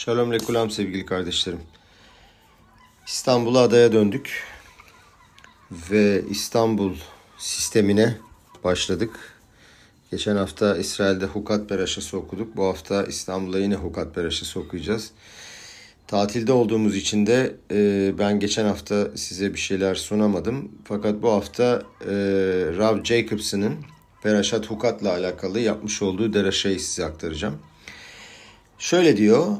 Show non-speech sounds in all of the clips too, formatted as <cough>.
Şalom lekulam sevgili kardeşlerim. İstanbul'a adaya döndük ve İstanbul sistemine başladık. Geçen hafta İsrail'de Hukat Beraşası okuduk. Bu hafta İstanbul'a yine Hukat Beraşası okuyacağız. Tatilde olduğumuz için de e, ben geçen hafta size bir şeyler sunamadım. Fakat bu hafta e, Rav Jacobson'ın Beraşat Hukat'la alakalı yapmış olduğu deraşayı size aktaracağım. Şöyle diyor.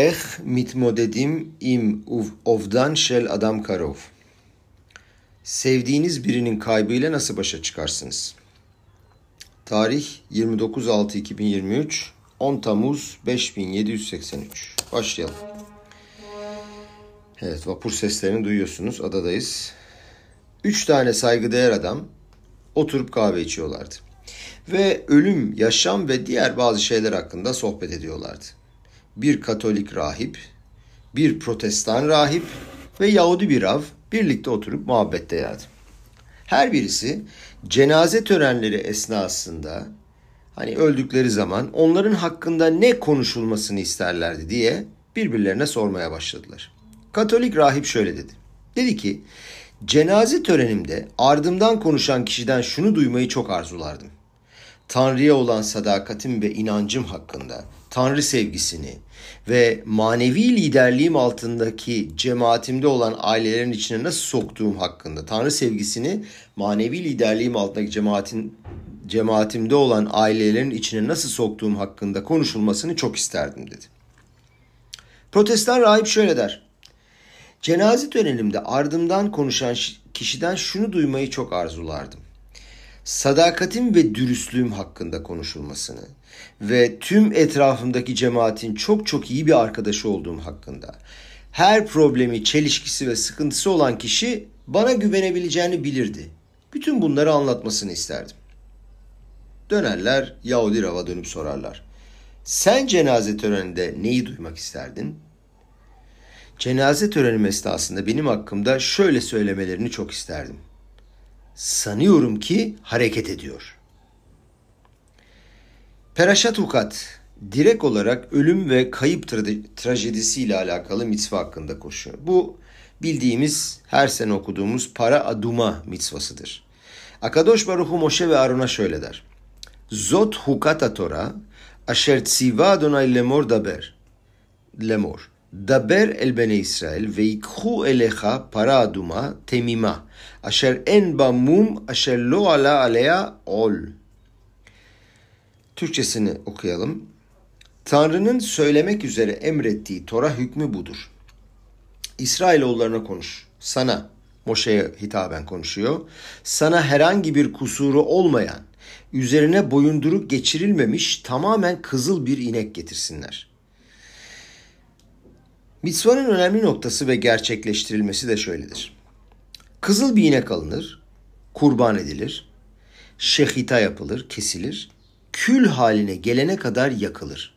Eh mitmodedim im ovdan shel adam karov. Sevdiğiniz birinin kaybıyla nasıl başa çıkarsınız? Tarih 29.6.2023 10 Temmuz 5783. Başlayalım. Evet vapur seslerini duyuyorsunuz. Adadayız. Üç tane saygıdeğer adam oturup kahve içiyorlardı. Ve ölüm, yaşam ve diğer bazı şeyler hakkında sohbet ediyorlardı. Bir Katolik rahip, bir Protestan rahip ve Yahudi bir rav birlikte oturup muhabbettelerdi. Her birisi cenaze törenleri esnasında hani öldükleri zaman onların hakkında ne konuşulmasını isterlerdi diye birbirlerine sormaya başladılar. Katolik rahip şöyle dedi. Dedi ki cenaze törenimde ardımdan konuşan kişiden şunu duymayı çok arzulardım. Tanrı'ya olan sadakatim ve inancım hakkında, Tanrı sevgisini ve manevi liderliğim altındaki cemaatimde olan ailelerin içine nasıl soktuğum hakkında, Tanrı sevgisini manevi liderliğim altındaki cemaatin cemaatimde olan ailelerin içine nasıl soktuğum hakkında konuşulmasını çok isterdim dedi. Protestan rahip şöyle der. Cenaze törenimde ardımdan konuşan kişiden şunu duymayı çok arzulardım. Sadakatim ve dürüstlüğüm hakkında konuşulmasını ve tüm etrafımdaki cemaatin çok çok iyi bir arkadaşı olduğum hakkında. Her problemi, çelişkisi ve sıkıntısı olan kişi bana güvenebileceğini bilirdi. Bütün bunları anlatmasını isterdim. Dönerler Yahudi Rav'a dönüp sorarlar. Sen cenaze töreninde neyi duymak isterdin? Cenaze törenim esnasında benim hakkımda şöyle söylemelerini çok isterdim. Sanıyorum ki hareket ediyor. Peraşat Hukat direkt olarak ölüm ve kayıp tra- trajedisiyle alakalı mitzva hakkında koşuyor. Bu bildiğimiz her sene okuduğumuz para aduma mitzvasıdır. Akadosh Baruhu Moshe ve Arun'a şöyle der. Zot hukata Torah asher tziva Adonai lemor daber. Lemor. דבר אל בני ישראל ויקחו אליך פרה אדומה תמימה אשר אין בה מום אשר לא עלה עליה עול. Türkçesini okuyalım. Tanrı'nın söylemek üzere emrettiği Tora hükmü budur. İsrailoğullarına konuş. Sana, Moşe'ye hitaben konuşuyor. Sana herhangi bir kusuru olmayan, üzerine boyunduruk geçirilmemiş tamamen kızıl bir inek getirsinler.'' Mitzvanın önemli noktası ve gerçekleştirilmesi de şöyledir. Kızıl bir inek alınır, kurban edilir, şehita yapılır, kesilir, kül haline gelene kadar yakılır.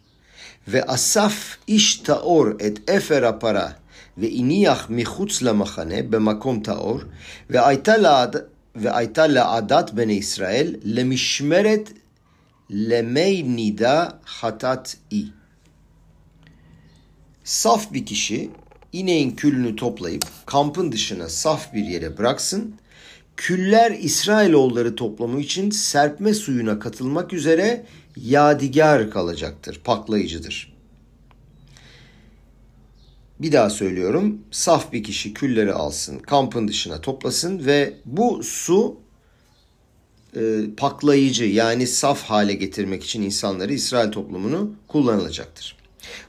Ve asaf iş taor et efer para ve iniyah mihutz la mahane be makom taor ve ayta ve ayta la adat bene İsrail lemişmeret lemey nida hatat i saf bir kişi ineğin külünü toplayıp kampın dışına saf bir yere bıraksın. Küller İsrailoğulları toplamı için serpme suyuna katılmak üzere yadigar kalacaktır, paklayıcıdır. Bir daha söylüyorum. Saf bir kişi külleri alsın, kampın dışına toplasın ve bu su e, paklayıcı yani saf hale getirmek için insanları İsrail toplumunu kullanılacaktır.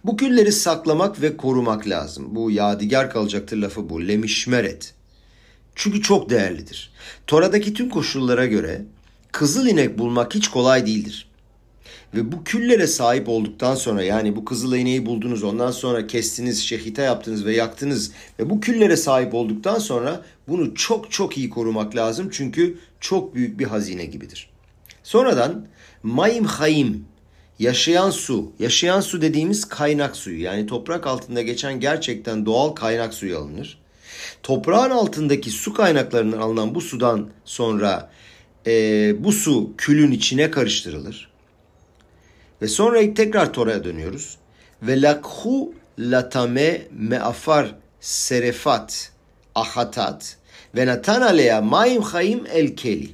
Bu külleri saklamak ve korumak lazım. Bu yadigar kalacaktır lafı bu. Lemişmeret. Çünkü çok değerlidir. Tora'daki tüm koşullara göre kızıl inek bulmak hiç kolay değildir. Ve bu küllere sahip olduktan sonra yani bu kızıl ineği buldunuz ondan sonra kestiniz, şehita yaptınız ve yaktınız ve bu küllere sahip olduktan sonra bunu çok çok iyi korumak lazım çünkü çok büyük bir hazine gibidir. Sonradan Mayim Hayim yaşayan su, yaşayan su dediğimiz kaynak suyu yani toprak altında geçen gerçekten doğal kaynak suyu alınır. Toprağın altındaki su kaynaklarından alınan bu sudan sonra e, bu su külün içine karıştırılır. Ve sonra tekrar toraya dönüyoruz. ve lakhu latame meafar serefat ahatat ve natan aleya maim hayim el keli.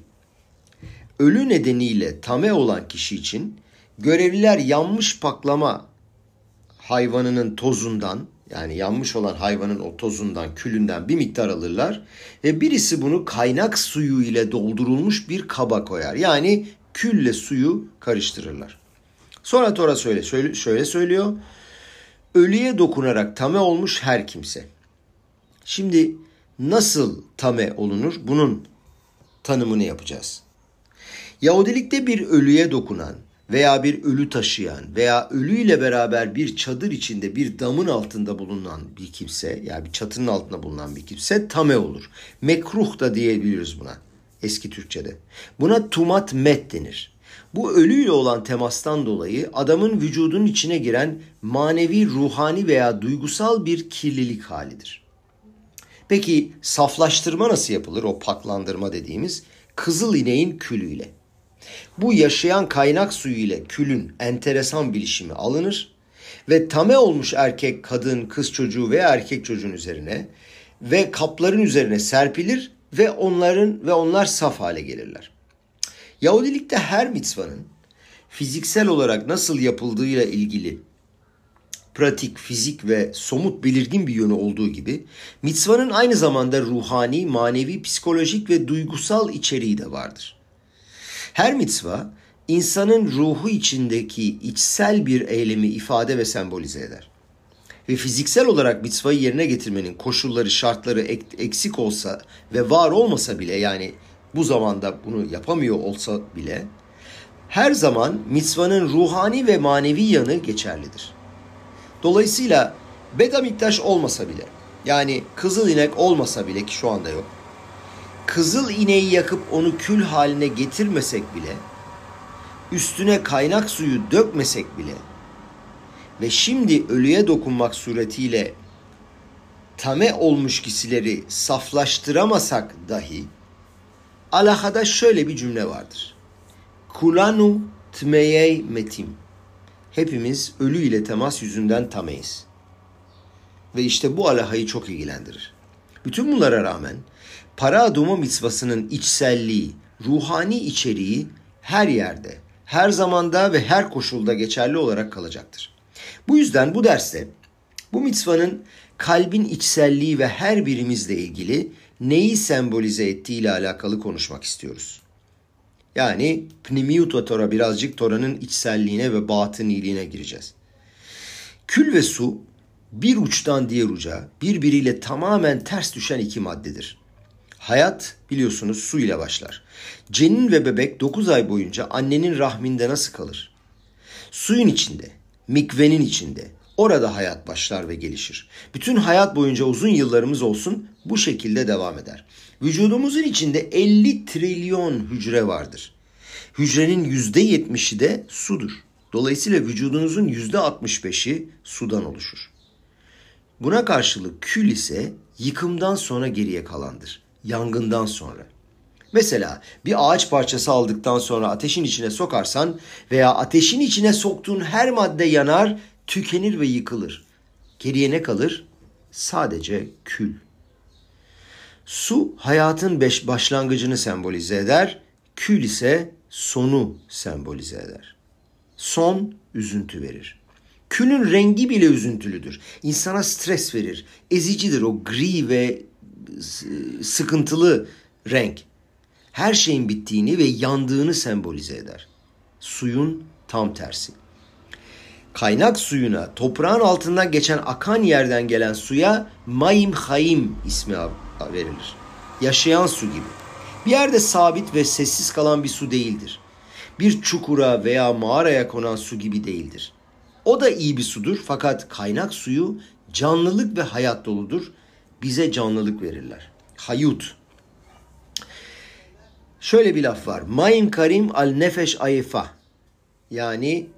Ölü nedeniyle tame olan kişi için görevliler yanmış paklama hayvanının tozundan yani yanmış olan hayvanın o tozundan, külünden bir miktar alırlar ve birisi bunu kaynak suyu ile doldurulmuş bir kaba koyar. Yani külle suyu karıştırırlar. Sonra Tora söyle, şöyle, şöyle söylüyor. Ölüye dokunarak tame olmuş her kimse. Şimdi nasıl tame olunur? Bunun tanımını yapacağız. Yahudilikte bir ölüye dokunan veya bir ölü taşıyan veya ölüyle beraber bir çadır içinde bir damın altında bulunan bir kimse yani bir çatının altında bulunan bir kimse tame olur. Mekruh da diyebiliriz buna eski Türkçe'de. Buna tumat met denir. Bu ölüyle olan temastan dolayı adamın vücudunun içine giren manevi, ruhani veya duygusal bir kirlilik halidir. Peki saflaştırma nasıl yapılır o paklandırma dediğimiz? Kızıl ineğin külüyle. Bu yaşayan kaynak suyu ile külün enteresan bilişimi alınır ve tame olmuş erkek, kadın, kız çocuğu veya erkek çocuğun üzerine ve kapların üzerine serpilir ve onların ve onlar saf hale gelirler. Yahudilikte her mitzvanın fiziksel olarak nasıl yapıldığıyla ilgili pratik, fizik ve somut belirgin bir yönü olduğu gibi mitzvanın aynı zamanda ruhani, manevi, psikolojik ve duygusal içeriği de vardır. Her mitzva insanın ruhu içindeki içsel bir eylemi ifade ve sembolize eder. Ve fiziksel olarak mitzvayı yerine getirmenin koşulları, şartları eksik olsa ve var olmasa bile yani bu zamanda bunu yapamıyor olsa bile her zaman mitzvanın ruhani ve manevi yanı geçerlidir. Dolayısıyla Bedamiktaş olmasa bile yani kızıl inek olmasa bile ki şu anda yok kızıl ineği yakıp onu kül haline getirmesek bile, üstüne kaynak suyu dökmesek bile ve şimdi ölüye dokunmak suretiyle tame olmuş kişileri saflaştıramasak dahi alahada şöyle bir cümle vardır. Kulanu tmeyey metim. Hepimiz ölü ile temas yüzünden tameyiz. Ve işte bu alahayı çok ilgilendirir. Bütün bunlara rağmen para aduma mitzvasının içselliği, ruhani içeriği her yerde, her zamanda ve her koşulda geçerli olarak kalacaktır. Bu yüzden bu derste bu mitzvanın kalbin içselliği ve her birimizle ilgili neyi sembolize ettiği ile alakalı konuşmak istiyoruz. Yani Pnimiyut Tora birazcık Tora'nın içselliğine ve batıniliğine gireceğiz. Kül ve su bir uçtan diğer uca birbiriyle tamamen ters düşen iki maddedir. Hayat biliyorsunuz su ile başlar. Cenin ve bebek 9 ay boyunca annenin rahminde nasıl kalır? Suyun içinde, mikvenin içinde. Orada hayat başlar ve gelişir. Bütün hayat boyunca uzun yıllarımız olsun bu şekilde devam eder. Vücudumuzun içinde 50 trilyon hücre vardır. Hücrenin %70'i de sudur. Dolayısıyla vücudunuzun %65'i sudan oluşur. Buna karşılık kül ise yıkımdan sonra geriye kalandır yangından sonra. Mesela bir ağaç parçası aldıktan sonra ateşin içine sokarsan veya ateşin içine soktuğun her madde yanar, tükenir ve yıkılır. Geriye ne kalır? Sadece kül. Su hayatın başlangıcını sembolize eder, kül ise sonu sembolize eder. Son üzüntü verir. Külün rengi bile üzüntülüdür. İnsana stres verir. Ezicidir o gri ve sıkıntılı renk her şeyin bittiğini ve yandığını sembolize eder. Suyun tam tersi. Kaynak suyuna, toprağın altından geçen akan yerden gelen suya Mayim Hayim ismi verilir. Yaşayan su gibi. Bir yerde sabit ve sessiz kalan bir su değildir. Bir çukura veya mağaraya konan su gibi değildir. O da iyi bir sudur fakat kaynak suyu canlılık ve hayat doludur bize canlılık verirler. Hayut. Şöyle bir laf var. Mayim karim al nefeş ayefa. Yani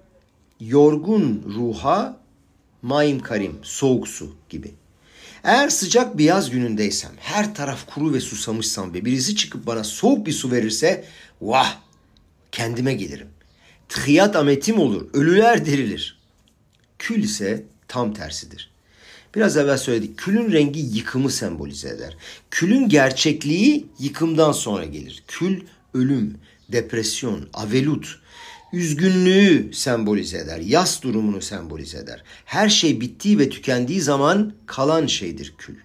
yorgun ruha mayim karim, soğuk su gibi. Eğer sıcak bir yaz günündeysem, her taraf kuru ve susamışsam ve birisi çıkıp bana soğuk bir su verirse, vah kendime gelirim. Tıhiyat ametim olur, ölüler dirilir. Kül ise tam tersidir. Biraz evvel söyledik. Külün rengi yıkımı sembolize eder. Külün gerçekliği yıkımdan sonra gelir. Kül ölüm, depresyon, avelut, üzgünlüğü sembolize eder. Yas durumunu sembolize eder. Her şey bittiği ve tükendiği zaman kalan şeydir kül.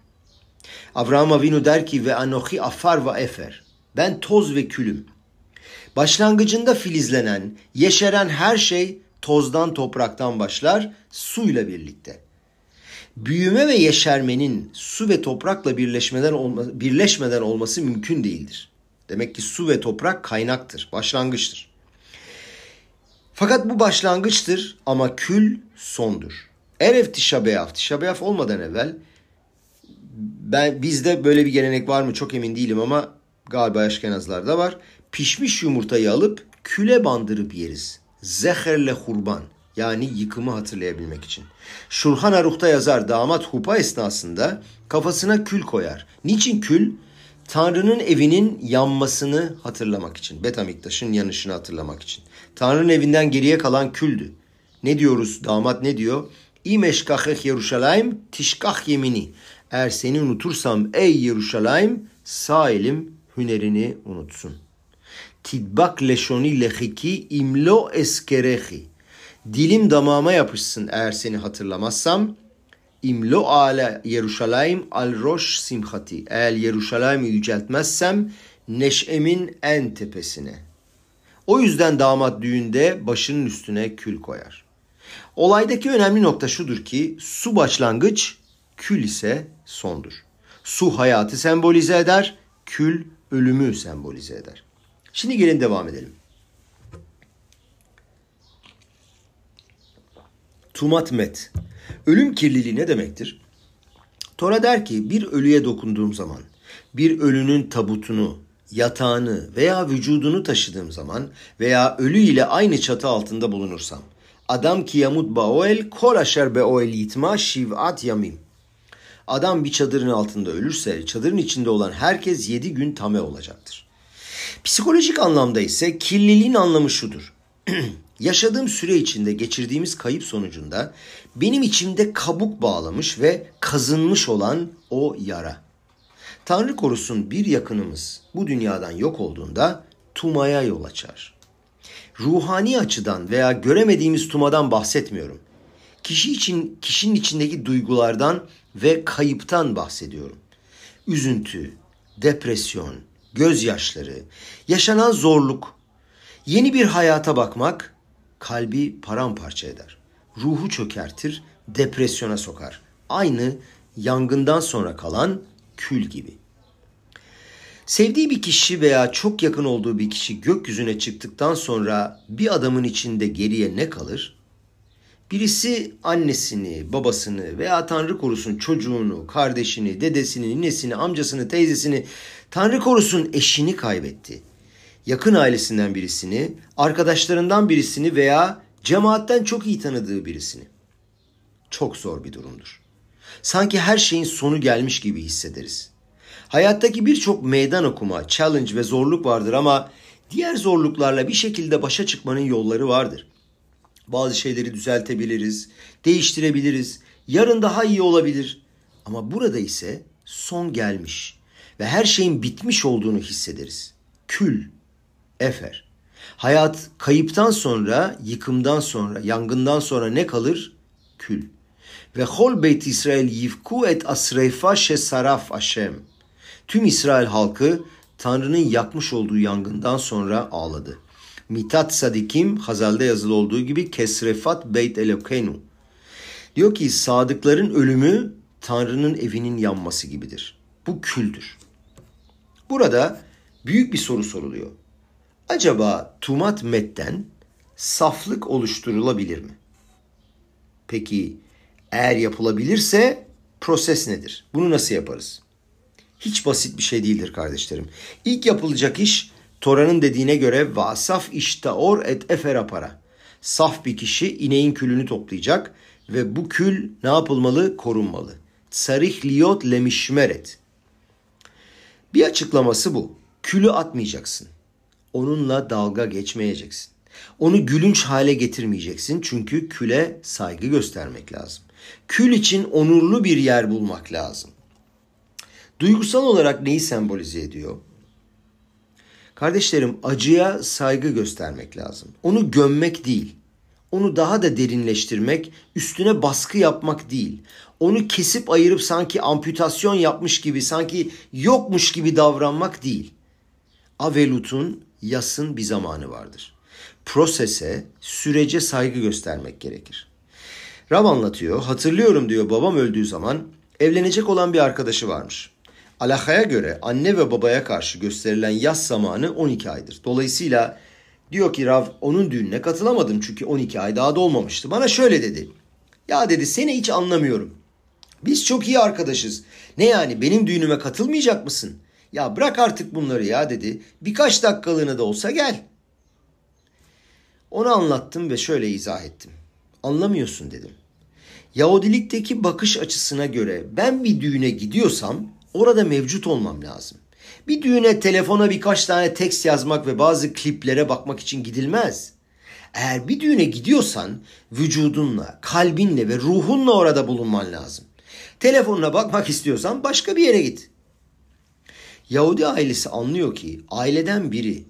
Avraham Avinu der ki ve anohi afar ve efer. Ben toz ve külüm. Başlangıcında filizlenen, yeşeren her şey tozdan topraktan başlar suyla birlikte. Büyüme ve yeşermenin su ve toprakla birleşmeden, olma, birleşmeden olması mümkün değildir. Demek ki su ve toprak kaynaktır, başlangıçtır. Fakat bu başlangıçtır ama kül sondur. Erev Tişabeyaf, Tişabeyaf olmadan evvel ben bizde böyle bir gelenek var mı çok emin değilim ama galiba Eşkenazlarda var. Pişmiş yumurtayı alıp küle bandırıp yeriz. Zeherle hurban yani yıkımı hatırlayabilmek için. Şurhan Aruh'ta yazar damat hupa esnasında kafasına kül koyar. Niçin kül? Tanrı'nın evinin yanmasını hatırlamak için. Betamiktaş'ın yanışını hatırlamak için. Tanrı'nın evinden geriye kalan küldü. Ne diyoruz? Damat ne diyor? İmeşkaheh Yeruşalayim tişkah yemini. Eğer seni unutursam ey Yeruşalayim sağ elim hünerini unutsun. Tidbak leşoni lehiki imlo eskerehi. Dilim damağıma yapışsın eğer seni hatırlamazsam. İmlo ala Yeruşalayim al roş simhati. Eğer Yeruşalayim'i yüceltmezsem neşemin en tepesine. O yüzden damat düğünde başının üstüne kül koyar. Olaydaki önemli nokta şudur ki su başlangıç, kül ise sondur. Su hayatı sembolize eder, kül ölümü sembolize eder. Şimdi gelin devam edelim. Tumat met. Ölüm kirliliği ne demektir? Tora der ki bir ölüye dokunduğum zaman, bir ölünün tabutunu, yatağını veya vücudunu taşıdığım zaman veya ölü ile aynı çatı altında bulunursam, adam ki yamut baoel kol aşer beoel yitma şiv'at yamim. Adam bir çadırın altında ölürse çadırın içinde olan herkes yedi gün tame olacaktır. Psikolojik anlamda ise kirliliğin anlamı şudur. <clears throat> Yaşadığım süre içinde geçirdiğimiz kayıp sonucunda benim içimde kabuk bağlamış ve kazınmış olan o yara. Tanrı korusun bir yakınımız bu dünyadan yok olduğunda tumaya yol açar. Ruhani açıdan veya göremediğimiz tumadan bahsetmiyorum. Kişi için kişinin içindeki duygulardan ve kayıptan bahsediyorum. Üzüntü, depresyon, gözyaşları, yaşanan zorluk, yeni bir hayata bakmak kalbi paramparça eder. Ruhu çökertir, depresyona sokar. Aynı yangından sonra kalan kül gibi. Sevdiği bir kişi veya çok yakın olduğu bir kişi gökyüzüne çıktıktan sonra bir adamın içinde geriye ne kalır? Birisi annesini, babasını veya Tanrı korusun çocuğunu, kardeşini, dedesini, ninesini, amcasını, teyzesini, Tanrı korusun eşini kaybetti. Yakın ailesinden birisini, arkadaşlarından birisini veya cemaatten çok iyi tanıdığı birisini. Çok zor bir durumdur. Sanki her şeyin sonu gelmiş gibi hissederiz. Hayattaki birçok meydan okuma, challenge ve zorluk vardır ama diğer zorluklarla bir şekilde başa çıkmanın yolları vardır. Bazı şeyleri düzeltebiliriz, değiştirebiliriz, yarın daha iyi olabilir. Ama burada ise son gelmiş ve her şeyin bitmiş olduğunu hissederiz. Kül, efer. Hayat kayıptan sonra, yıkımdan sonra, yangından sonra ne kalır? Kül. Ve hol beyt İsrail yivku et asreyfa saraf aşem. Tüm İsrail halkı Tanrı'nın yakmış olduğu yangından sonra ağladı. Mitat Sadikim Hazal'da yazılı olduğu gibi Kesrefat Beyt Elokenu. Diyor ki sadıkların ölümü Tanrı'nın evinin yanması gibidir. Bu küldür. Burada büyük bir soru soruluyor. Acaba Tumat Met'ten saflık oluşturulabilir mi? Peki eğer yapılabilirse proses nedir? Bunu nasıl yaparız? Hiç basit bir şey değildir kardeşlerim. İlk yapılacak iş Tora'nın dediğine göre vasaf iştaor et efera para. Saf bir kişi ineğin külünü toplayacak ve bu kül ne yapılmalı? Korunmalı. Sarih liyot lemişmeret. Bir açıklaması bu. Külü atmayacaksın. Onunla dalga geçmeyeceksin. Onu gülünç hale getirmeyeceksin çünkü küle saygı göstermek lazım. Kül için onurlu bir yer bulmak lazım. Duygusal olarak neyi sembolize ediyor? Kardeşlerim acıya saygı göstermek lazım. Onu gömmek değil. Onu daha da derinleştirmek, üstüne baskı yapmak değil. Onu kesip ayırıp sanki amputasyon yapmış gibi, sanki yokmuş gibi davranmak değil. Avelut'un yasın bir zamanı vardır. Prosese, sürece saygı göstermek gerekir. Rav anlatıyor, hatırlıyorum diyor babam öldüğü zaman evlenecek olan bir arkadaşı varmış. Alakaya göre anne ve babaya karşı gösterilen yaz zamanı 12 aydır. Dolayısıyla diyor ki Rav onun düğününe katılamadım çünkü 12 ay daha dolmamıştı. Bana şöyle dedi. Ya dedi seni hiç anlamıyorum. Biz çok iyi arkadaşız. Ne yani benim düğünüme katılmayacak mısın? Ya bırak artık bunları ya dedi. Birkaç dakikalığına da olsa gel. Onu anlattım ve şöyle izah ettim. Anlamıyorsun dedim. Yahudilikteki bakış açısına göre ben bir düğüne gidiyorsam orada mevcut olmam lazım. Bir düğüne telefona birkaç tane tekst yazmak ve bazı kliplere bakmak için gidilmez. Eğer bir düğüne gidiyorsan vücudunla, kalbinle ve ruhunla orada bulunman lazım. Telefonuna bakmak istiyorsan başka bir yere git. Yahudi ailesi anlıyor ki aileden biri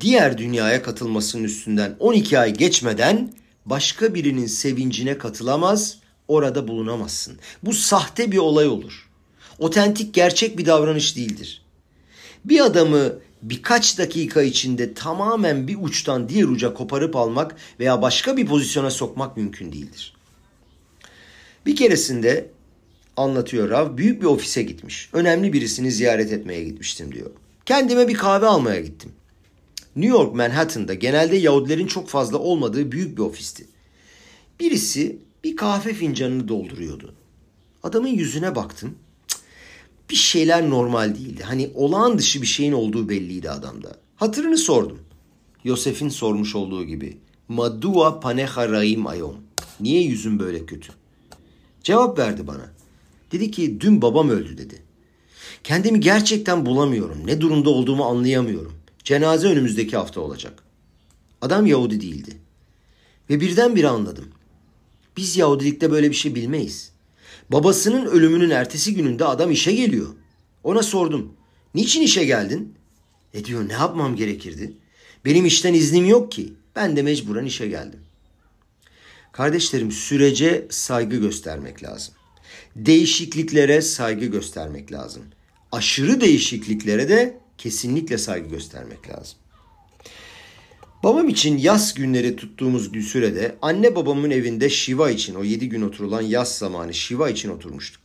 diğer dünyaya katılmasının üstünden 12 ay geçmeden başka birinin sevincine katılamaz, orada bulunamazsın. Bu sahte bir olay olur. Otentik gerçek bir davranış değildir. Bir adamı birkaç dakika içinde tamamen bir uçtan diğer uca koparıp almak veya başka bir pozisyona sokmak mümkün değildir. Bir keresinde anlatıyor Rav büyük bir ofise gitmiş. Önemli birisini ziyaret etmeye gitmiştim diyor. Kendime bir kahve almaya gittim. New York Manhattan'da genelde Yahudilerin çok fazla olmadığı büyük bir ofisti. Birisi bir kahve fincanını dolduruyordu. Adamın yüzüne baktım. Bir şeyler normal değildi. Hani olağan dışı bir şeyin olduğu belliydi adamda. Hatırını sordum. Yosef'in sormuş olduğu gibi. Madua paneha raim ayom. Niye yüzün böyle kötü? Cevap verdi bana. Dedi ki dün babam öldü dedi. Kendimi gerçekten bulamıyorum. Ne durumda olduğumu anlayamıyorum. Cenaze önümüzdeki hafta olacak. Adam Yahudi değildi. Ve birdenbire anladım. Biz Yahudilikte böyle bir şey bilmeyiz. Babasının ölümünün ertesi gününde adam işe geliyor. Ona sordum. Niçin işe geldin? E diyor ne yapmam gerekirdi? Benim işten iznim yok ki. Ben de mecburen işe geldim. Kardeşlerim sürece saygı göstermek lazım. Değişikliklere saygı göstermek lazım. Aşırı değişikliklere de kesinlikle saygı göstermek lazım. Babam için yaz günleri tuttuğumuz bir sürede anne babamın evinde Shiva için o 7 gün oturulan yaz zamanı Shiva için oturmuştuk.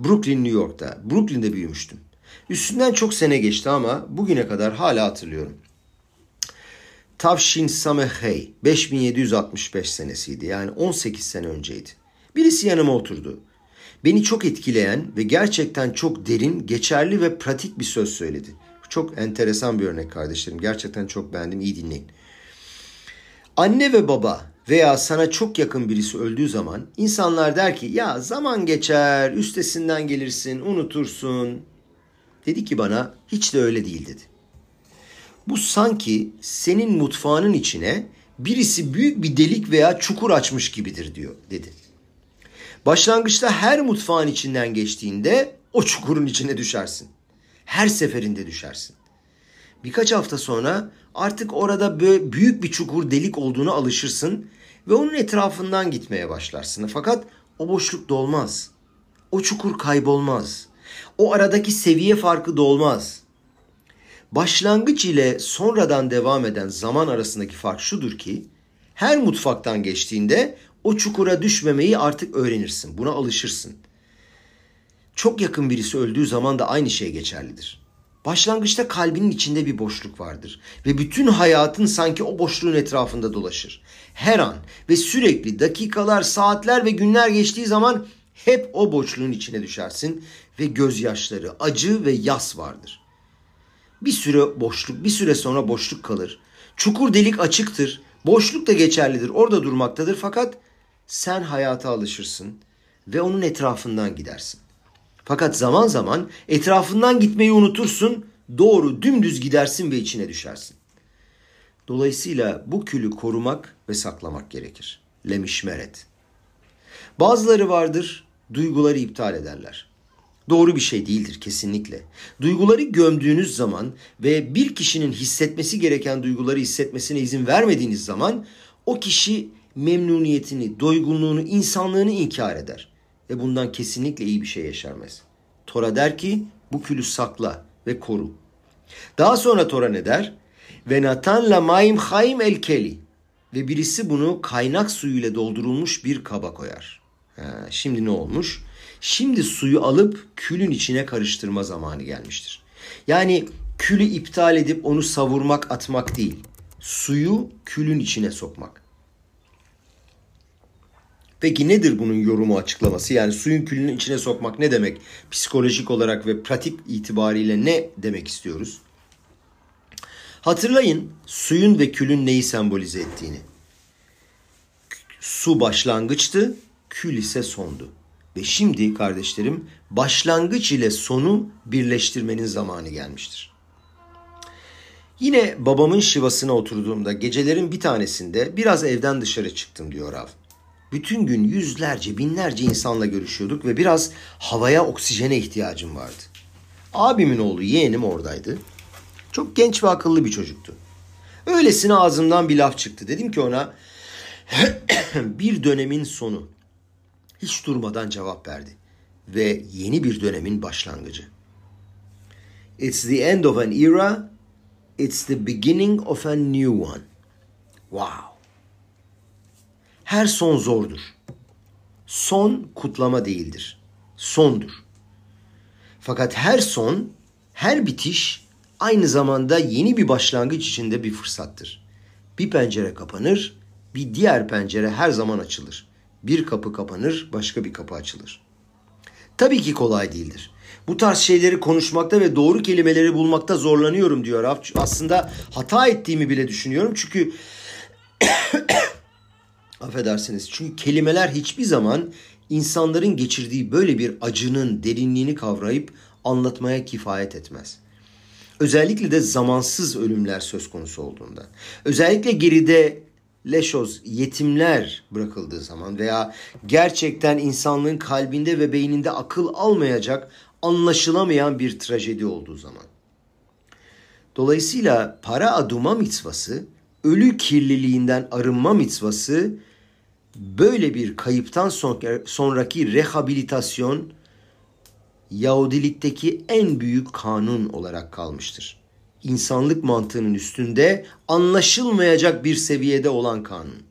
Brooklyn, New York'ta. Brooklyn'de büyümüştüm. Üstünden çok sene geçti ama bugüne kadar hala hatırlıyorum. Tavşin Samehey 5765 senesiydi yani 18 sene önceydi. Birisi yanıma oturdu. Beni çok etkileyen ve gerçekten çok derin, geçerli ve pratik bir söz söyledi. Çok enteresan bir örnek kardeşlerim. Gerçekten çok beğendim. İyi dinleyin. Anne ve baba veya sana çok yakın birisi öldüğü zaman insanlar der ki ya zaman geçer, üstesinden gelirsin, unutursun. Dedi ki bana hiç de öyle değil dedi. Bu sanki senin mutfağının içine birisi büyük bir delik veya çukur açmış gibidir diyor dedi. Başlangıçta her mutfağın içinden geçtiğinde o çukurun içine düşersin. Her seferinde düşersin. Birkaç hafta sonra artık orada böyle büyük bir çukur delik olduğunu alışırsın ve onun etrafından gitmeye başlarsın. Fakat o boşluk dolmaz. O çukur kaybolmaz. O aradaki seviye farkı dolmaz. Başlangıç ile sonradan devam eden zaman arasındaki fark şudur ki her mutfaktan geçtiğinde o çukura düşmemeyi artık öğrenirsin. Buna alışırsın. Çok yakın birisi öldüğü zaman da aynı şey geçerlidir. Başlangıçta kalbinin içinde bir boşluk vardır ve bütün hayatın sanki o boşluğun etrafında dolaşır. Her an ve sürekli dakikalar, saatler ve günler geçtiği zaman hep o boşluğun içine düşersin ve gözyaşları, acı ve yas vardır. Bir süre boşluk, bir süre sonra boşluk kalır. Çukur delik açıktır. Boşluk da geçerlidir. Orada durmaktadır fakat sen hayata alışırsın ve onun etrafından gidersin. Fakat zaman zaman etrafından gitmeyi unutursun, doğru dümdüz gidersin ve içine düşersin. Dolayısıyla bu külü korumak ve saklamak gerekir. Lemişmeret. Bazıları vardır, duyguları iptal ederler. Doğru bir şey değildir kesinlikle. Duyguları gömdüğünüz zaman ve bir kişinin hissetmesi gereken duyguları hissetmesine izin vermediğiniz zaman o kişi memnuniyetini, doygunluğunu, insanlığını inkar eder. Ve bundan kesinlikle iyi bir şey yaşarmaz. Tora der ki bu külü sakla ve koru. Daha sonra Tora ne der? Ve natan la maim haim el keli. Ve birisi bunu kaynak suyuyla doldurulmuş bir kaba koyar. Ha, şimdi ne olmuş? Şimdi suyu alıp külün içine karıştırma zamanı gelmiştir. Yani külü iptal edip onu savurmak, atmak değil. Suyu külün içine sokmak. Peki nedir bunun yorumu açıklaması? Yani suyun külünün içine sokmak ne demek? Psikolojik olarak ve pratik itibariyle ne demek istiyoruz? Hatırlayın suyun ve külün neyi sembolize ettiğini. Su başlangıçtı, kül ise sondu. Ve şimdi kardeşlerim başlangıç ile sonu birleştirmenin zamanı gelmiştir. Yine babamın şivasına oturduğumda gecelerin bir tanesinde biraz evden dışarı çıktım diyor Rav. Bütün gün yüzlerce binlerce insanla görüşüyorduk ve biraz havaya oksijene ihtiyacım vardı. Abimin oğlu yeğenim oradaydı. Çok genç ve akıllı bir çocuktu. Öylesine ağzımdan bir laf çıktı. Dedim ki ona <clears throat> bir dönemin sonu. Hiç durmadan cevap verdi. Ve yeni bir dönemin başlangıcı. It's the end of an era. It's the beginning of a new one. Wow. Her son zordur. Son kutlama değildir. Sondur. Fakat her son, her bitiş aynı zamanda yeni bir başlangıç içinde bir fırsattır. Bir pencere kapanır, bir diğer pencere her zaman açılır. Bir kapı kapanır, başka bir kapı açılır. Tabii ki kolay değildir. Bu tarz şeyleri konuşmakta ve doğru kelimeleri bulmakta zorlanıyorum diyor. Aslında hata ettiğimi bile düşünüyorum. Çünkü affedersiniz. Çünkü kelimeler hiçbir zaman insanların geçirdiği böyle bir acının derinliğini kavrayıp anlatmaya kifayet etmez. Özellikle de zamansız ölümler söz konusu olduğunda. Özellikle geride leşoz, yetimler bırakıldığı zaman veya gerçekten insanlığın kalbinde ve beyninde akıl almayacak, anlaşılamayan bir trajedi olduğu zaman. Dolayısıyla para aduma mitzvası, ölü kirliliğinden arınma mitzvası böyle bir kayıptan sonraki rehabilitasyon Yahudilikteki en büyük kanun olarak kalmıştır. İnsanlık mantığının üstünde anlaşılmayacak bir seviyede olan kanun.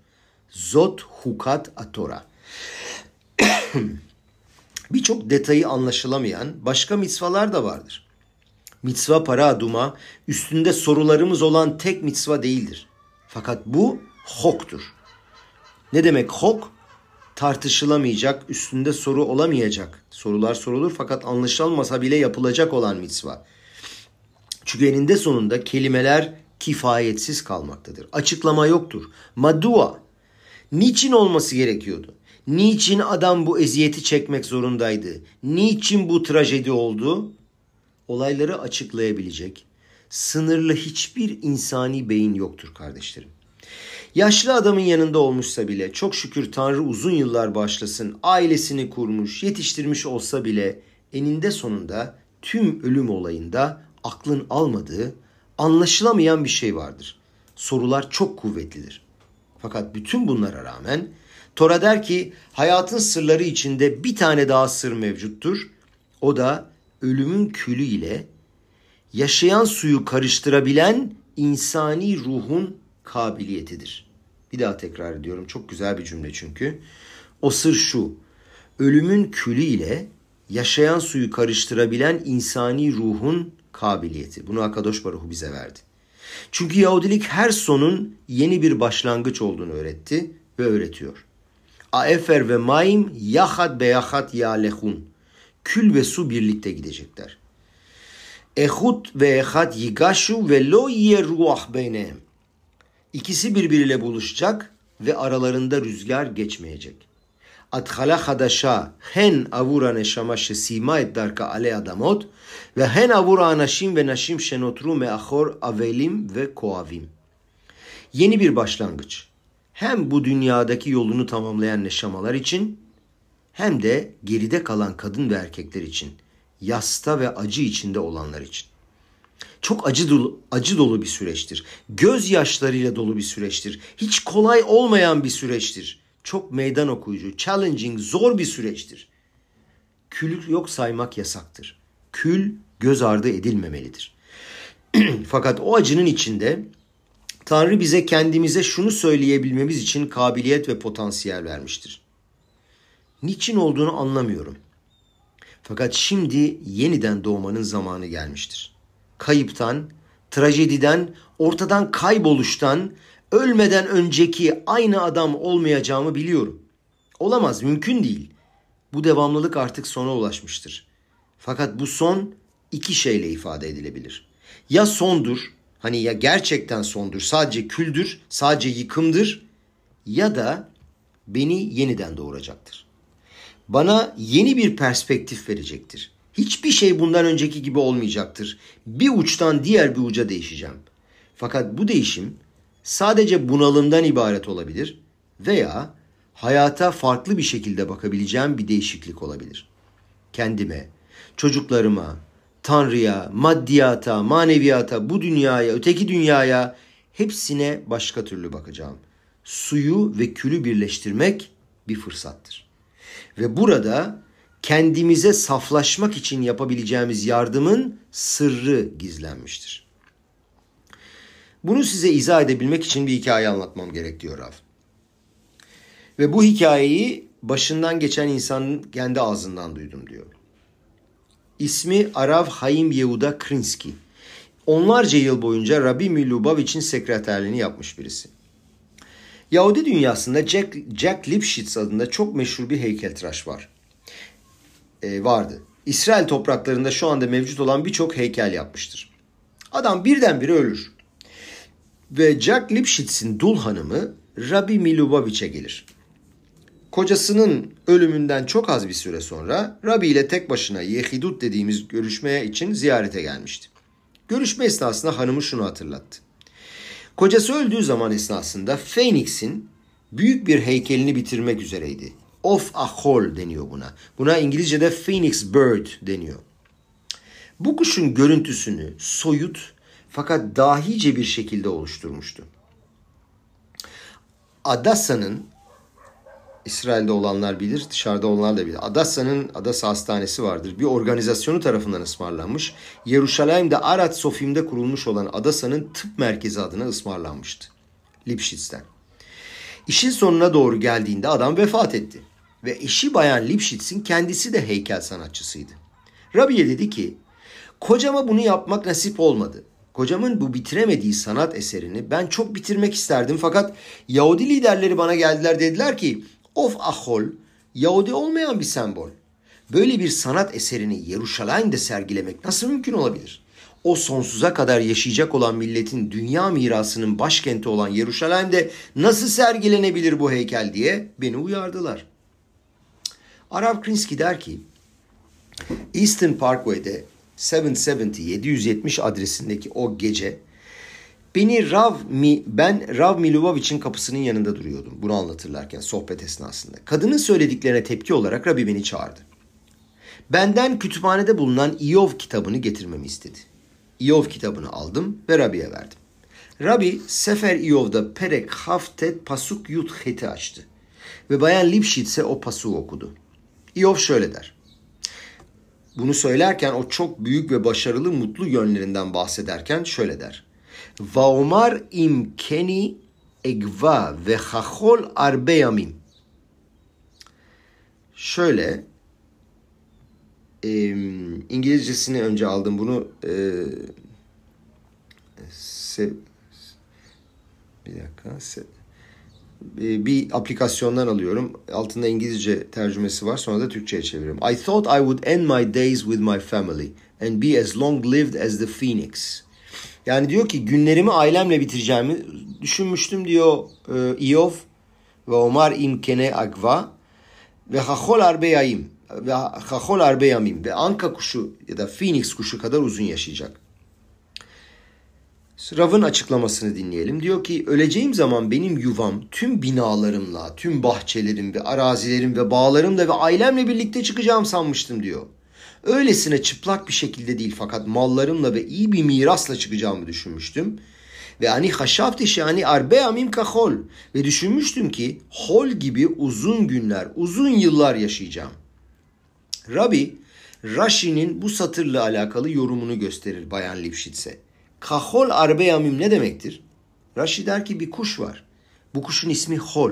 Zot hukat atora. <coughs> Birçok detayı anlaşılamayan başka mitzvalar da vardır. Mitzva para aduma üstünde sorularımız olan tek mitzva değildir. Fakat bu hoktur. Ne demek hok? tartışılamayacak, üstünde soru olamayacak. Sorular sorulur fakat anlaşılmasa bile yapılacak olan mitzva. Çünkü eninde sonunda kelimeler kifayetsiz kalmaktadır. Açıklama yoktur. Madua. Niçin olması gerekiyordu? Niçin adam bu eziyeti çekmek zorundaydı? Niçin bu trajedi oldu? Olayları açıklayabilecek sınırlı hiçbir insani beyin yoktur kardeşlerim. Yaşlı adamın yanında olmuşsa bile çok şükür Tanrı uzun yıllar başlasın ailesini kurmuş yetiştirmiş olsa bile eninde sonunda tüm ölüm olayında aklın almadığı anlaşılamayan bir şey vardır. Sorular çok kuvvetlidir. Fakat bütün bunlara rağmen Tora der ki hayatın sırları içinde bir tane daha sır mevcuttur. O da ölümün külü ile yaşayan suyu karıştırabilen insani ruhun kabiliyetidir. Bir daha tekrar ediyorum. Çok güzel bir cümle çünkü. O sır şu. Ölümün külü ile yaşayan suyu karıştırabilen insani ruhun kabiliyeti. Bunu Akadosh Baruhu bize verdi. Çünkü Yahudilik her sonun yeni bir başlangıç olduğunu öğretti ve öğretiyor. Aefer ve maim yahad beyahad yalehun. Kül ve su birlikte gidecekler. Ehut ve ehad yigashu ve lo ye ruah beynehem. İkisi birbiriyle buluşacak ve aralarında rüzgar geçmeyecek. Athala hadaşa hen avura neşama şesima et darka ale adamot ve hen avura anaşim ve naşim şenotru meachor avelim ve koavim. Yeni bir başlangıç. Hem bu dünyadaki yolunu tamamlayan neşamalar için hem de geride kalan kadın ve erkekler için, yasta ve acı içinde olanlar için. Çok acı dolu, acı dolu bir süreçtir. Gözyaşlarıyla dolu bir süreçtir. Hiç kolay olmayan bir süreçtir. Çok meydan okuyucu, challenging, zor bir süreçtir. Kül yok saymak yasaktır. Kül göz ardı edilmemelidir. <clears throat> Fakat o acının içinde Tanrı bize kendimize şunu söyleyebilmemiz için kabiliyet ve potansiyel vermiştir. Niçin olduğunu anlamıyorum. Fakat şimdi yeniden doğmanın zamanı gelmiştir. Kayıptan, trajediden, ortadan kayboluştan, ölmeden önceki aynı adam olmayacağımı biliyorum. Olamaz, mümkün değil. Bu devamlılık artık sona ulaşmıştır. Fakat bu son iki şeyle ifade edilebilir. Ya sondur, hani ya gerçekten sondur, sadece küldür, sadece yıkımdır ya da beni yeniden doğuracaktır. Bana yeni bir perspektif verecektir. Hiçbir şey bundan önceki gibi olmayacaktır. Bir uçtan diğer bir uca değişeceğim. Fakat bu değişim sadece bunalımdan ibaret olabilir veya hayata farklı bir şekilde bakabileceğim bir değişiklik olabilir. Kendime, çocuklarıma, Tanrı'ya, maddiyata, maneviyata, bu dünyaya, öteki dünyaya hepsine başka türlü bakacağım. Suyu ve külü birleştirmek bir fırsattır. Ve burada kendimize saflaşmak için yapabileceğimiz yardımın sırrı gizlenmiştir. Bunu size izah edebilmek için bir hikaye anlatmam gerek diyor Rav. Ve bu hikayeyi başından geçen insanın kendi ağzından duydum diyor. İsmi Arav Haim Yehuda Krinski. Onlarca yıl boyunca Rabbi Milubavich'in sekreterliğini yapmış birisi. Yahudi dünyasında Jack, Jack Lipschitz adında çok meşhur bir heykeltıraş var. Ee, vardı. İsrail topraklarında şu anda mevcut olan birçok heykel yapmıştır. Adam birdenbire ölür. Ve Jack Lipschitz'in dul hanımı Rabbi Milubavich'e gelir. Kocasının ölümünden çok az bir süre sonra Rabbi ile tek başına Yehidut dediğimiz görüşmeye için ziyarete gelmişti. Görüşme esnasında hanımı şunu hatırlattı. Kocası öldüğü zaman esnasında Phoenix'in büyük bir heykelini bitirmek üzereydi. Of Ahol deniyor buna. Buna İngilizce'de Phoenix Bird deniyor. Bu kuşun görüntüsünü soyut fakat dahice bir şekilde oluşturmuştu. Adassa'nın İsrail'de olanlar bilir, dışarıda olanlar da bilir. Adassa'nın Adassa Hastanesi vardır. Bir organizasyonu tarafından ısmarlanmış. Yeruşalayim'de Arat Sofim'de kurulmuş olan Adassa'nın tıp merkezi adına ısmarlanmıştı. Lipschitz'ten. İşin sonuna doğru geldiğinde adam vefat etti. Ve eşi bayan Lipschitz'in kendisi de heykel sanatçısıydı. Rabbiye dedi ki, kocama bunu yapmak nasip olmadı. Kocamın bu bitiremediği sanat eserini ben çok bitirmek isterdim fakat Yahudi liderleri bana geldiler dediler ki Of Ahol Yahudi olmayan bir sembol. Böyle bir sanat eserini Yeruşalayim'de sergilemek nasıl mümkün olabilir? O sonsuza kadar yaşayacak olan milletin dünya mirasının başkenti olan Yeruşalayim'de nasıl sergilenebilir bu heykel diye beni uyardılar. Arap Krinsky der ki, Eastern Parkway'de 770 770 adresindeki o gece Beni Rav mi ben Rav Milovavich'in kapısının yanında duruyordum. Bunu anlatırlarken sohbet esnasında. Kadının söylediklerine tepki olarak Rabbi beni çağırdı. Benden kütüphanede bulunan İyov kitabını getirmemi istedi. İyov kitabını aldım ve Rabbi'ye verdim. Rabbi Sefer İyov'da Perek Haftet Pasuk Yut Heti açtı. Ve Bayan Lipşitz'e o pasuğu okudu. Iov şöyle der. Bunu söylerken o çok büyük ve başarılı mutlu yönlerinden bahsederken şöyle der. Vaomar imkeni egva ve hahol arbeyamim. Şöyle e, İngilizcesini önce aldım bunu e, se, bir dakika se, bir aplikasyondan alıyorum. Altında İngilizce tercümesi var. Sonra da Türkçe'ye çeviriyorum. I thought I would end my days with my family and be as long lived as the phoenix. Yani diyor ki günlerimi ailemle bitireceğimi düşünmüştüm diyor e, ve Omar imkene agva ve hachol arbeyayim ve hachol arbeyamim ve anka kuşu ya da phoenix kuşu kadar uzun yaşayacak. Rav'ın açıklamasını dinleyelim. Diyor ki öleceğim zaman benim yuvam tüm binalarımla, tüm bahçelerim ve arazilerim ve bağlarımla ve ailemle birlikte çıkacağım sanmıştım diyor. Öylesine çıplak bir şekilde değil fakat mallarımla ve iyi bir mirasla çıkacağımı düşünmüştüm. Ve hani haşafti şani arbe amim kahol. Ve düşünmüştüm ki hol gibi uzun günler, uzun yıllar yaşayacağım. Rabbi, Rashi'nin bu satırla alakalı yorumunu gösterir Bayan Lipşitz'e. Kahol arbe yamim ne demektir? Rashi der ki bir kuş var. Bu kuşun ismi hol.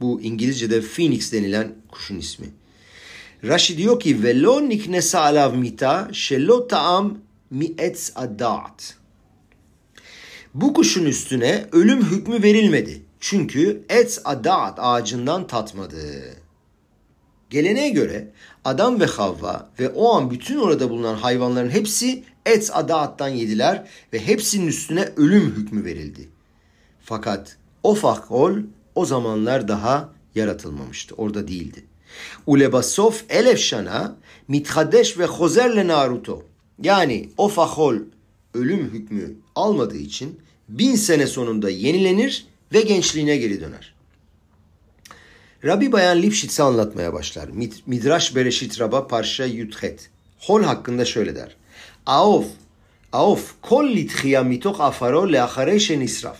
Bu İngilizce'de phoenix denilen kuşun ismi. Rashi diyor ki velo niknesa alav mita şelo taam mi etz adat. Bu kuşun üstüne ölüm hükmü verilmedi. Çünkü etz adat ağacından tatmadı. Geleneğe göre Adam ve Havva ve o an bütün orada bulunan hayvanların hepsi et adattan yediler ve hepsinin üstüne ölüm hükmü verildi. Fakat o fakol o zamanlar daha yaratılmamıştı. Orada değildi. Ulebasof elef şana ve hozerle naruto. Yani o fakol ölüm hükmü almadığı için bin sene sonunda yenilenir ve gençliğine geri döner. Rabbi Bayan Lipşitz'i anlatmaya başlar. Midrash Bereşit Rabba Parsha Yudhet. Hol hakkında şöyle der. Aof, aof, kol lithiya mitok afaro leachare şenisraf.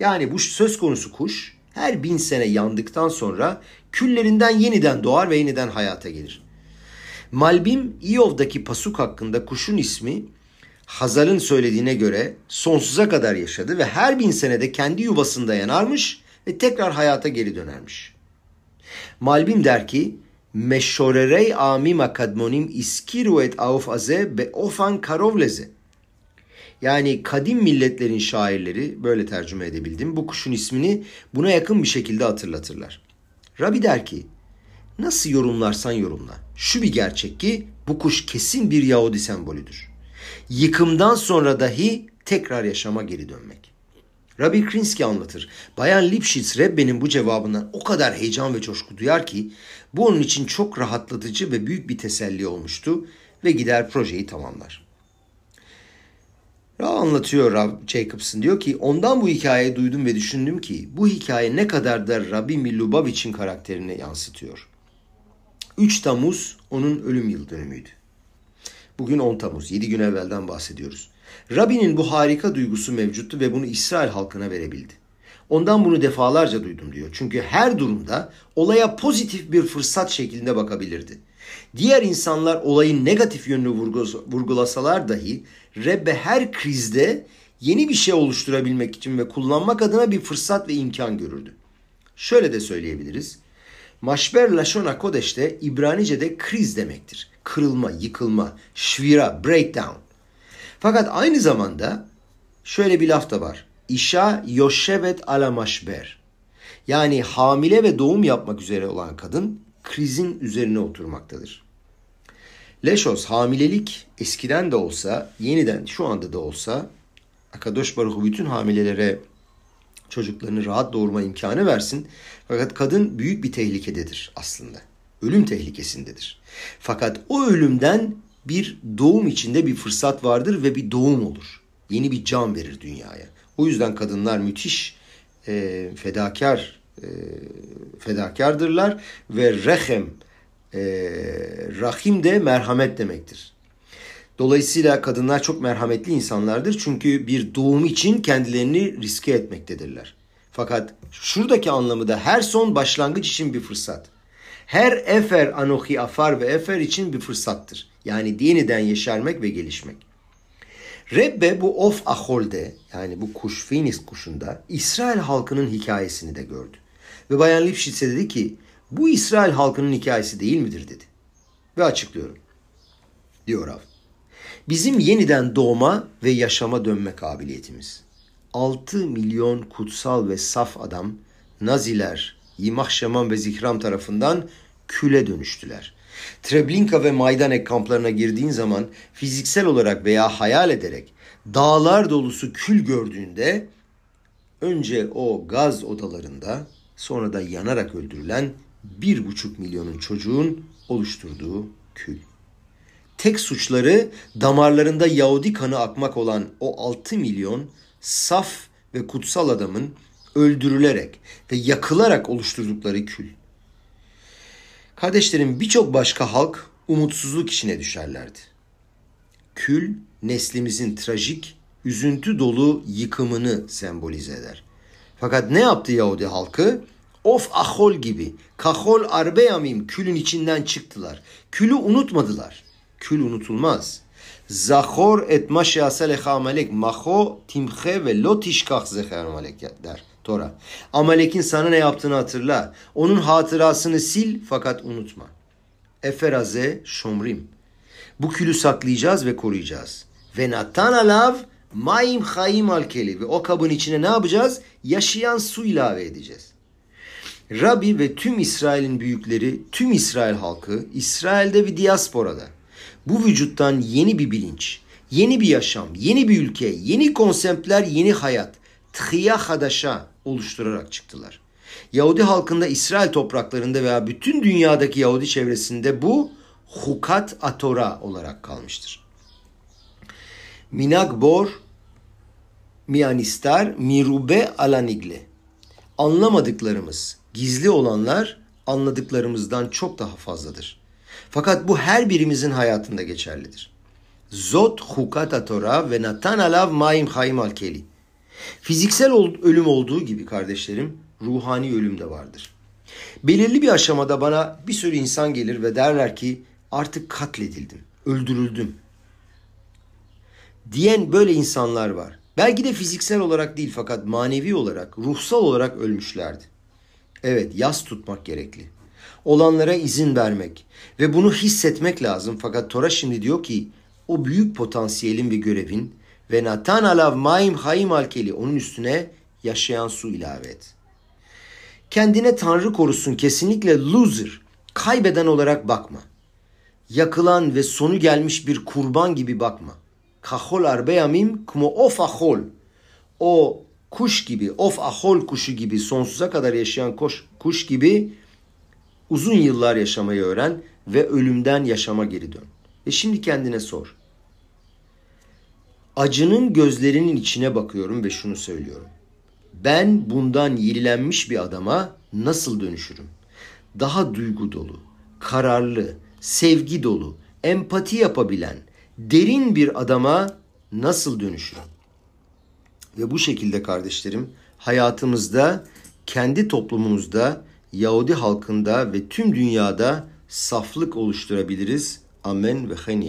Yani bu söz konusu kuş her bin sene yandıktan sonra küllerinden yeniden doğar ve yeniden hayata gelir. Malbim İyov'daki pasuk hakkında kuşun ismi Hazal'ın söylediğine göre sonsuza kadar yaşadı ve her bin senede kendi yuvasında yanarmış ve tekrar hayata geri dönermiş. Malbim der ki Meşorerey amim akadmonim iskiru et auf aze be ofan karovleze. Yani kadim milletlerin şairleri böyle tercüme edebildim. Bu kuşun ismini buna yakın bir şekilde hatırlatırlar. Rabbi der ki nasıl yorumlarsan yorumla. Şu bir gerçek ki bu kuş kesin bir Yahudi sembolüdür. Yıkımdan sonra dahi tekrar yaşama geri dönmek. Rabbi Krinsky anlatır. Bayan Lipschitz Rebbe'nin bu cevabından o kadar heyecan ve coşku duyar ki bu onun için çok rahatlatıcı ve büyük bir teselli olmuştu ve gider projeyi tamamlar. Rav anlatıyor Rav Jacobson diyor ki ondan bu hikayeyi duydum ve düşündüm ki bu hikaye ne kadar da Rabbi Milubavich'in karakterini yansıtıyor. 3 Temmuz onun ölüm yıl dönümüydü. Bugün 10 Temmuz, 7 gün evvelden bahsediyoruz. Rabbi'nin bu harika duygusu mevcuttu ve bunu İsrail halkına verebildi. Ondan bunu defalarca duydum diyor. Çünkü her durumda olaya pozitif bir fırsat şeklinde bakabilirdi. Diğer insanlar olayın negatif yönünü vurgulasalar dahi Rebbe her krizde yeni bir şey oluşturabilmek için ve kullanmak adına bir fırsat ve imkan görürdü. Şöyle de söyleyebiliriz. Maşber Lashon Kodeş'te İbranice'de kriz demektir. Kırılma, yıkılma, şvira, breakdown. Fakat aynı zamanda şöyle bir laf da var. İşa yoşevet ala maşber. Yani hamile ve doğum yapmak üzere olan kadın krizin üzerine oturmaktadır. Leşos hamilelik eskiden de olsa, yeniden şu anda da olsa Akadosh Baruch bütün hamilelere çocuklarını rahat doğurma imkanı versin. Fakat kadın büyük bir tehlikededir aslında. Ölüm tehlikesindedir. Fakat o ölümden bir doğum içinde bir fırsat vardır ve bir doğum olur. Yeni bir can verir dünyaya. O yüzden kadınlar müthiş e, fedakar e, fedakardırlar ve rehem e, rahim de merhamet demektir. Dolayısıyla kadınlar çok merhametli insanlardır çünkü bir doğum için kendilerini riske etmektedirler. Fakat şuradaki anlamı da her son başlangıç için bir fırsat. Her efer anohi afar ve efer için bir fırsattır. Yani yeniden yeşermek ve gelişmek. Rebbe bu of aholde yani bu kuş Phoenix kuşunda İsrail halkının hikayesini de gördü. Ve Bayan Lipschitz dedi ki bu İsrail halkının hikayesi değil midir dedi. Ve açıklıyorum. Diyor Rav. Bizim yeniden doğma ve yaşama dönme kabiliyetimiz. 6 milyon kutsal ve saf adam Naziler, Yimah ve Zikram tarafından küle dönüştüler. Treblinka ve Majdanek kamplarına girdiğin zaman fiziksel olarak veya hayal ederek dağlar dolusu kül gördüğünde önce o gaz odalarında sonra da yanarak öldürülen bir buçuk milyonun çocuğun oluşturduğu kül. tek suçları damarlarında Yahudi kanı akmak olan o 6 milyon saf ve kutsal adamın öldürülerek ve yakılarak oluşturdukları kül. Kardeşlerim birçok başka halk umutsuzluk içine düşerlerdi. Kül neslimizin trajik, üzüntü dolu yıkımını sembolize eder. Fakat ne yaptı Yahudi halkı? Of ahol gibi, kahol arbeyamim külün içinden çıktılar. Külü unutmadılar. Kül unutulmaz. Zahor et maşyase lecha amalek maho timche ve lo tişkah zeher amalek der Tora. Amalek'in sana ne yaptığını hatırla. Onun hatırasını sil fakat unutma. Eferaze şomrim. Bu külü saklayacağız ve koruyacağız. Ve natan alav maim hayim alkeli. Ve o kabın içine ne yapacağız? Yaşayan su ilave edeceğiz. Rabbi ve tüm İsrail'in büyükleri, tüm İsrail halkı, İsrail'de ve diasporada bu vücuttan yeni bir bilinç, yeni bir yaşam, yeni bir ülke, yeni konseptler, yeni hayat, thiya hadaşa oluşturarak çıktılar. Yahudi halkında İsrail topraklarında veya bütün dünyadaki Yahudi çevresinde bu hukat atora olarak kalmıştır. Minak bor mianistar mirube alanigle. Anlamadıklarımız, gizli olanlar anladıklarımızdan çok daha fazladır. Fakat bu her birimizin hayatında geçerlidir. Zot hukata Torah ve natan alav maim hayim alkeli. Fiziksel ölüm olduğu gibi kardeşlerim ruhani ölüm de vardır. Belirli bir aşamada bana bir sürü insan gelir ve derler ki artık katledildim, öldürüldüm. Diyen böyle insanlar var. Belki de fiziksel olarak değil fakat manevi olarak, ruhsal olarak ölmüşlerdi. Evet, yas tutmak gerekli. Olanlara izin vermek ve bunu hissetmek lazım. Fakat Tora şimdi diyor ki o büyük potansiyelin ve görevin ve natan alav maim hayim alkeli onun üstüne yaşayan su ilave et. Kendine Tanrı korusun kesinlikle loser, kaybeden olarak bakma. Yakılan ve sonu gelmiş bir kurban gibi bakma. Kahol arbeyamim kumo of ahol. O kuş gibi, of ahol kuşu gibi sonsuza kadar yaşayan kuş, kuş gibi uzun yıllar yaşamayı öğren ve ölümden yaşama geri dön. Ve şimdi kendine sor. Acının gözlerinin içine bakıyorum ve şunu söylüyorum. Ben bundan yenilenmiş bir adama nasıl dönüşürüm? Daha duygu dolu, kararlı, sevgi dolu, empati yapabilen, derin bir adama nasıl dönüşürüm? Ve bu şekilde kardeşlerim hayatımızda, kendi toplumumuzda, Yahudi halkında ve tüm dünyada saflık oluşturabiliriz. Amen ve hen